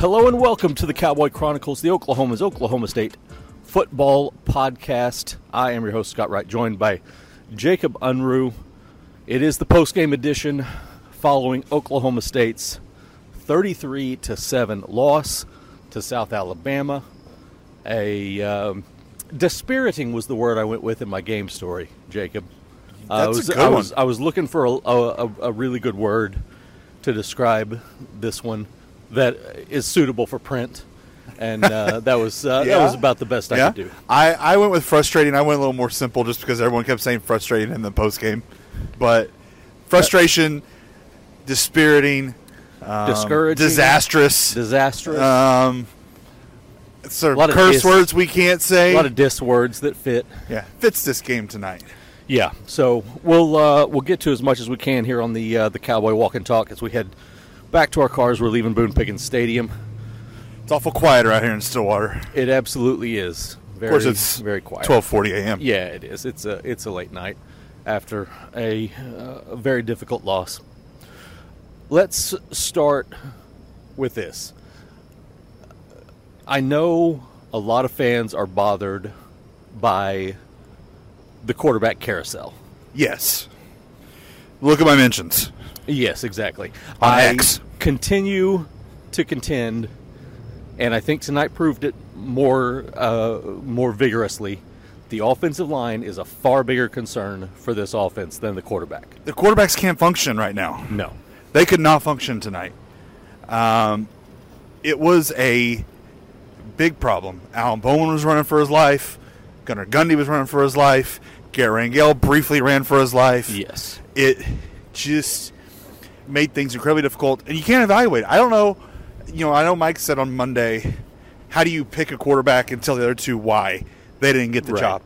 Hello and welcome to the Cowboy Chronicles, the Oklahoman's Oklahoma State football podcast. I am your host, Scott Wright, joined by Jacob Unruh. It is the post-game edition following Oklahoma State's 33 to 7 loss to South Alabama. A um, dispiriting was the word I went with in my game story, Jacob. Uh, I That's was, a good I one. was, I was looking for a, a, a really good word to describe this one that is suitable for print, and uh, that was uh, that was about the best I yeah, could do. I, I went with frustrating. I went a little more simple just because everyone kept saying frustrating in the post game, but frustration, dispiriting, um, Discouraging. disastrous. Disastrous. um, sort Lot of of curse dis- words we can't say. a lot of dis words that fit. yeah, fits this game tonight. Yeah, so we'll uh, we'll get to as much as we can here on the uh, the Cowboy Walk and Talk as we head back to our cars. We're leaving Boone Pickens Stadium. It's awful quiet out here in Stillwater. It absolutely is. Very, Of course, it's very quiet. Twelve forty a.m. Yeah, it is. It's a it's a late night after a, uh, a very difficult loss. Let's start with this. I know a lot of fans are bothered by the quarterback carousel. Yes. Look at my mentions. Yes, exactly. On I X. continue to contend, and I think tonight proved it more uh, more vigorously. The offensive line is a far bigger concern for this offense than the quarterback. The quarterbacks can't function right now. No, They could not function tonight. Um, it was a big problem. Alan Bowman was running for his life. Gunnar Gundy was running for his life. Garrett Rangel briefly ran for his life. yes, It just made things incredibly difficult, and you can't evaluate. it. I don't know. You know, I know Mike said on Monday, how do you pick a quarterback and tell the other two why they didn't get the Right. job?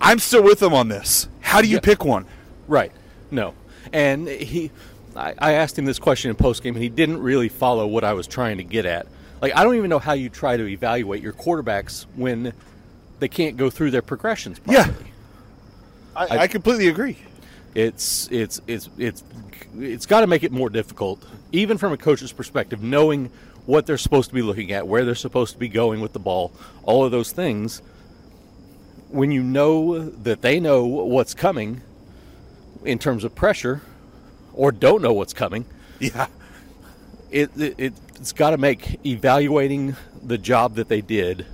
I'm still with him on this. How do you Yeah. pick one? right, no, and he. I, I asked him this question in postgame, and he didn't really follow what I was trying to get at. Like, I don't even know how you try to evaluate your quarterbacks when they can't go through their progressions Yeah. I, I- I completely agree. It's it's it's it's it's got to make it more difficult even from a coach's perspective knowing what they're supposed to be looking at where they're supposed to be going with the ball all of those things when you know that they know what's coming in terms of pressure or don't know what's coming Yeah. it, it it's got to make evaluating the job that they did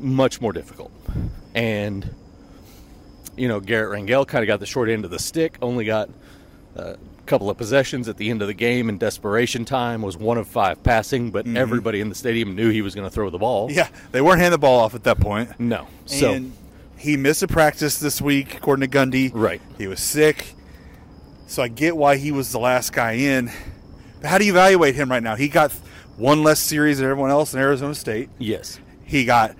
much more difficult. And you know, Garrett Rangel kind of got the short end of the stick. Only got a couple of possessions at the end of the game in desperation time. Was one of five passing, but mm-hmm. everybody in the stadium knew he was going to throw the ball. Yeah, they weren't handing the ball off at that point. No. So and he missed a practice this week, according to Gundy. Right. He was sick. So I get why he was the last guy in. But how do you evaluate him right now? He got one less series than everyone else in Arizona State. yes, He got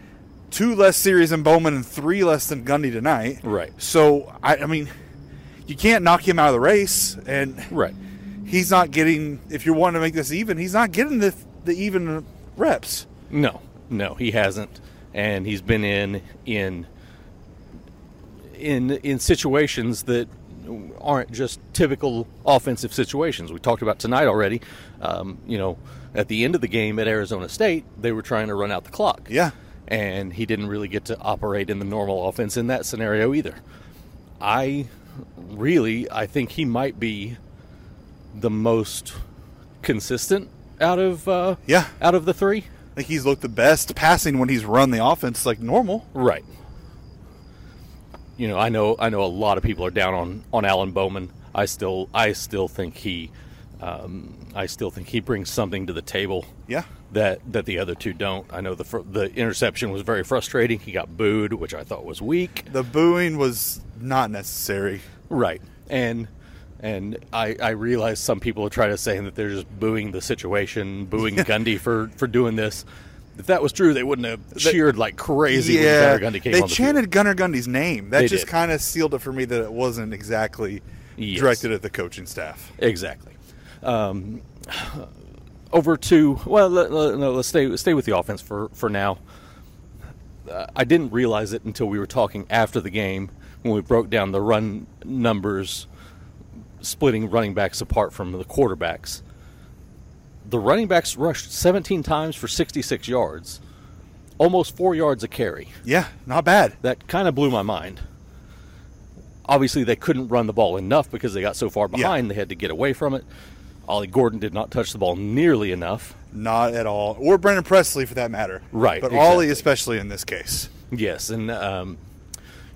two less series than Bowman and three less than Gundy tonight. Right. So I, I mean, you can't knock him out of the race, and right. he's not getting. If you're wanting to make this even, he's not getting the the even reps. No, no, he hasn't, and he's been in in in in situations that aren't just typical offensive situations. We talked about tonight already. Um, you know, at the end of the game at Arizona State, they were trying to run out the clock. Yeah. And he didn't really get to operate in the normal offense in that scenario either. I really, I think he might be the most consistent out of uh, Yeah. out of the three. I think he's looked the best passing when he's run the offense like normal. Right. You know, I know I know a lot of people are down on on Alan Bowman. I still I still think he um, I still think he brings something to the table Yeah. that that the other two don't. I know the fr- the interception was very frustrating. He got booed, which I thought was weak. The booing was not necessary. Right. And and I, I realize some people are trying to say that they're just booing the situation, booing Gundy for, for doing this. If that was true, they wouldn't have cheered like crazy yeah, when Gunnar Gundy came they on the chanted field. Gunnar Gundy's name. That They just kind of sealed it for me that it wasn't exactly Yes. directed at the coaching staff. Exactly. Um, over to well, let, let- no, let's stay stay with the offense for for now. Uh, I didn't realize it until we were talking after the game when we broke down the run numbers, splitting running backs apart from the quarterbacks. the running backs rushed 17 times for 66 yards, almost four yards a carry. Yeah, not bad. That kind of blew my mind. Obviously, they couldn't run the ball enough because they got so far behind. They had to get away from it. Ollie Gordon did not touch the ball nearly enough. Not at all. Or Brennan Presley for that matter. Right, But exactly. Ollie, especially in this case. Yes, and um,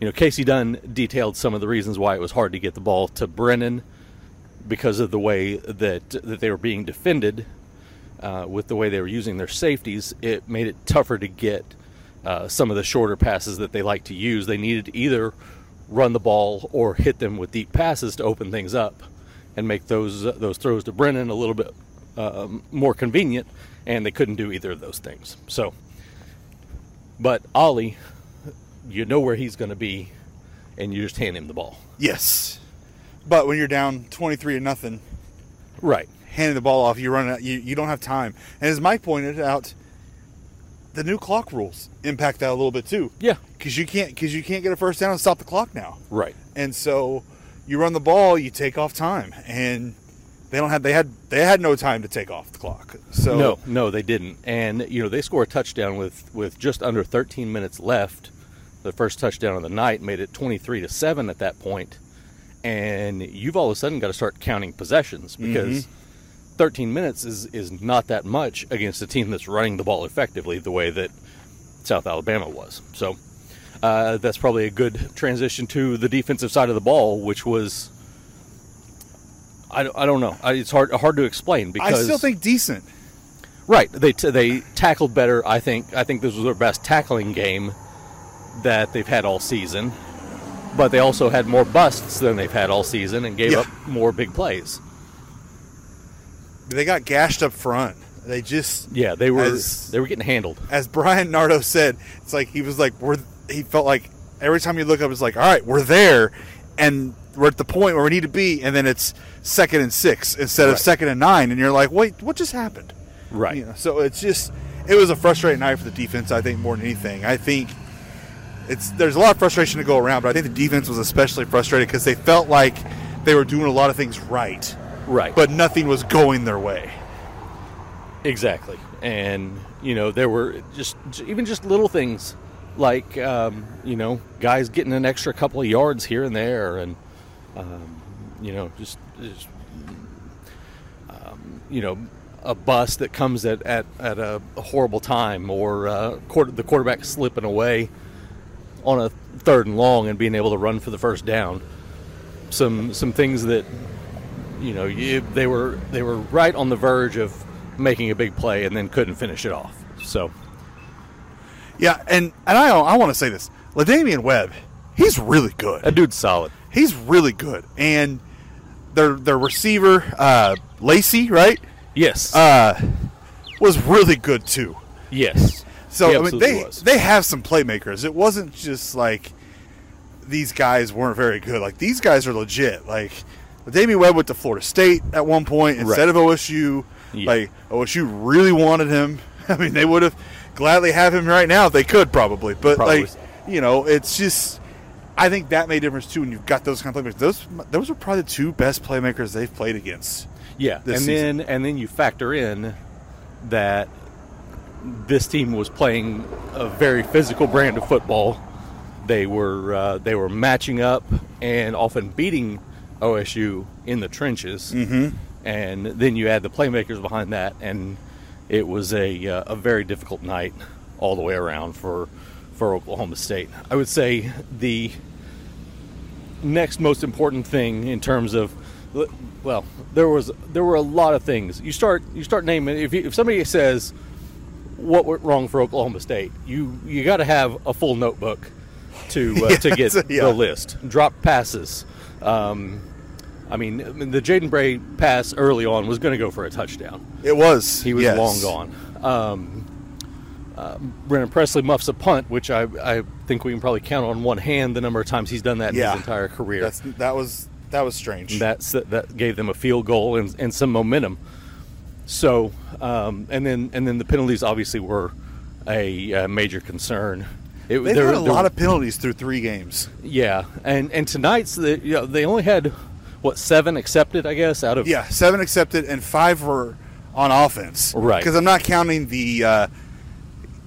you know Kasey Dunn detailed some of the reasons why it was hard to get the ball to Brennan because of the way that that they were being defended uh, with the way they were using their safeties. It made it tougher to get uh, some of the shorter passes that they like to use. They needed to either run the ball or hit them with deep passes to open things up and make those uh, those throws to Brennan a little bit um, more convenient. And they couldn't do either of those things. So. But Ollie, you know where he's going to be, and you just hand him the ball. Yes. But when you're down 23 to nothing, Right. handing the ball off, you run out, you, you don't have time. And as Mike pointed out, the new clock rules impact that a little bit too. Yeah. Because you can't because you can't get a first down and stop the clock now. Right. And so you run the ball, you take off time, and they don't have they had they had no time to take off the clock. So No, no, they didn't. And you know they score a touchdown with with just under 13 minutes left. The first touchdown of the night made it 23 to seven at that point, and you've all of a sudden got to start counting possessions because mm-hmm. 13 minutes is is not that much against a team that's running the ball effectively the way that South Alabama was. So. Uh, that's probably a good transition to the defensive side of the ball, which was I, don't- I don't know. I, it's hard hard to explain I still think decent. Right. They t- they tackled better. I think I think this was their best tackling game that they've had all season. But they also had more busts than they've had all season and gave Yeah. up more big plays. They got gashed up front. They just Yeah, they were As- they were getting handled. as Bryan Nardo said, it's like he was like we're he felt like every time you look up it's like all right we're there and we're at the point where we need to be and then it's second and six instead of second and nine and you're like wait what just happened? Right. you know so it's just it was a frustrating night for the defense I think more than anything. I think it's there's a lot of frustration to go around but I think the defense was especially frustrated because they felt like they were doing a lot of things right Right. but nothing was going their way. Exactly, and you know there were just even just little things like um, you know guys getting an extra couple of yards here and there, and um, you know just, just um, you know a bust that comes at, at, at a horrible time, or uh, quarter, the quarterback slipping away on a third and long and being able to run for the first down. Some some things that you know you, they were they were right on the verge of making a big play and then couldn't finish it off. So yeah and and I I want to say this La'Damian Webb he's really good that dude's solid. He's really good, and their their receiver uh, Lacy, right, Yes. uh, was really good too. yes. So I mean, they was. they have some playmakers. It wasn't just like these guys weren't very good. Like these guys are legit. Like Damian Webb went to Florida State at one point instead Right. of OSU. Yeah. Like OSU really wanted him. I mean, they would have gladly have him right now if they could, probably. But Probably. like, you know, it's just. I think that made a difference too. When you've got those kind of playmakers, those those are probably the two best playmakers they've played against. Yeah, and season. then and then you factor in that this team was playing a very physical brand of football. They were uh, they were matching up and often beating OSU in the trenches. Mm-hmm. And then you add the playmakers behind that, and it was a uh, a very difficult night all the way around for for Oklahoma State. I would say the next most important thing in terms of well there was there were a lot of things you start you start naming if, you, if somebody says what went wrong for Oklahoma State you you got to have a full notebook to uh, to get yeah. the list drop passes um, I mean the Jaden Bray pass early on was going to go for a touchdown It was he was yes. long gone. Um, uh, Brennan Presley muffs a punt, which I, I think we can probably count on one hand the number of times he's done that in Yeah, his entire career. That's that was that was strange. That's that gave them a field goal and, and some momentum. So, um, and then and then the penalties obviously were a, uh major concern. It, They've there- had a lot of penalties through three games. yeah, and and tonight's the you know, they only had what seven accepted, I guess, out of Yeah, seven accepted and five were on offense. Right. Because I'm not counting the uh,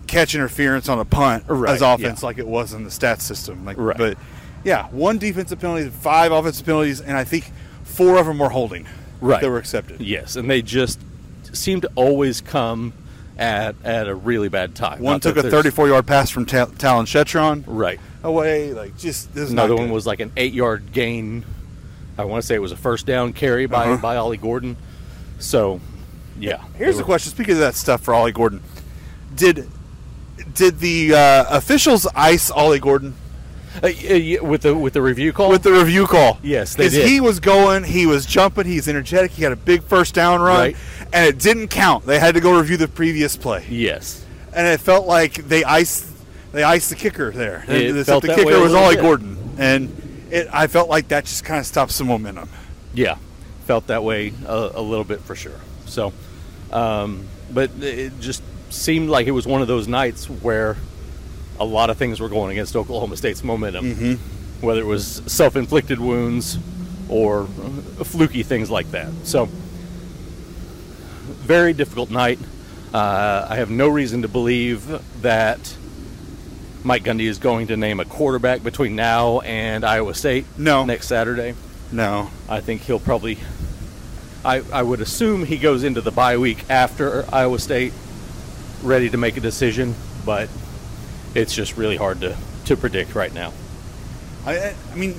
catch interference on a punt Right, as offense yeah. like it was in the stats system. Like, Right. But yeah, one defensive penalty, five offensive penalties, and I think four of them were holding. Right. That were accepted. Yes, and they just seem to always come at at a really bad time. One Not took a 34 yard pass from Ta- Talyn Shettron Right. away. Like, just this is Another not one was like an eight yard gain. I want to say it was a first down carry by Uh-huh. by Ollie Gordon. So, yeah. Here's the were- question. Speaking of that stuff for Ollie Gordon, did did the uh, officials ice Ollie Gordon Uh, y- with the with the review call. with the review call? Yes, they because did. he was going, he was jumping, he's energetic. He had a big first down run, Right. and it didn't count. They had to go review the previous play, yes. and it felt like they iced they iced the kicker there. It felt the kicker was Ollie bit. Gordon, and it, I felt like that just kind of stopped some momentum. Yeah, felt that way a, a little bit for sure. So, um, but it just seemed like it was one of those nights where a lot of things were going against Oklahoma State's momentum, mm-hmm. whether it was self-inflicted wounds or fluky things like that. So, very difficult night. Uh, I have no reason to believe that Mike Gundy is going to name a quarterback between now and Iowa State No. next Saturday. No, I think he'll probably. I, I would assume he goes into the bye week after Iowa State, ready to make a decision, but it's just really hard to, to predict right now. I, I mean,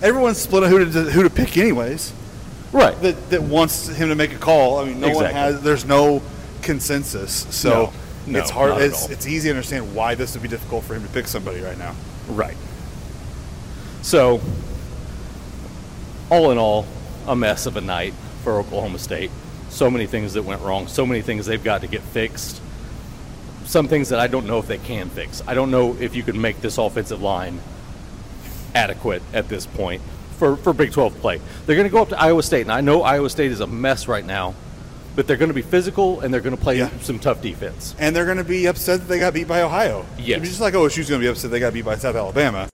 everyone's split on who to who to pick, anyways. Right. that, that wants him to make a call. I mean, no one has. There's no consensus, so No. No, it's hard. It's, it's easy to understand why this would be difficult for him to pick somebody right now. Right. So, all in all, a mess of a night for Oklahoma State. So many things that went wrong, so many things they've got to get fixed. Some things that I don't know if they can fix. I don't know if you can make this offensive line adequate at this point for, for Big 12 play. They're going to go up to Iowa State, and I know Iowa State is a mess right now, but they're going to be physical and they're going to play Yeah. some tough defense. And they're going to be upset that they got beat by Ohio. Yes. It's just like oh, OSU's going to be upset they got beat by South Alabama.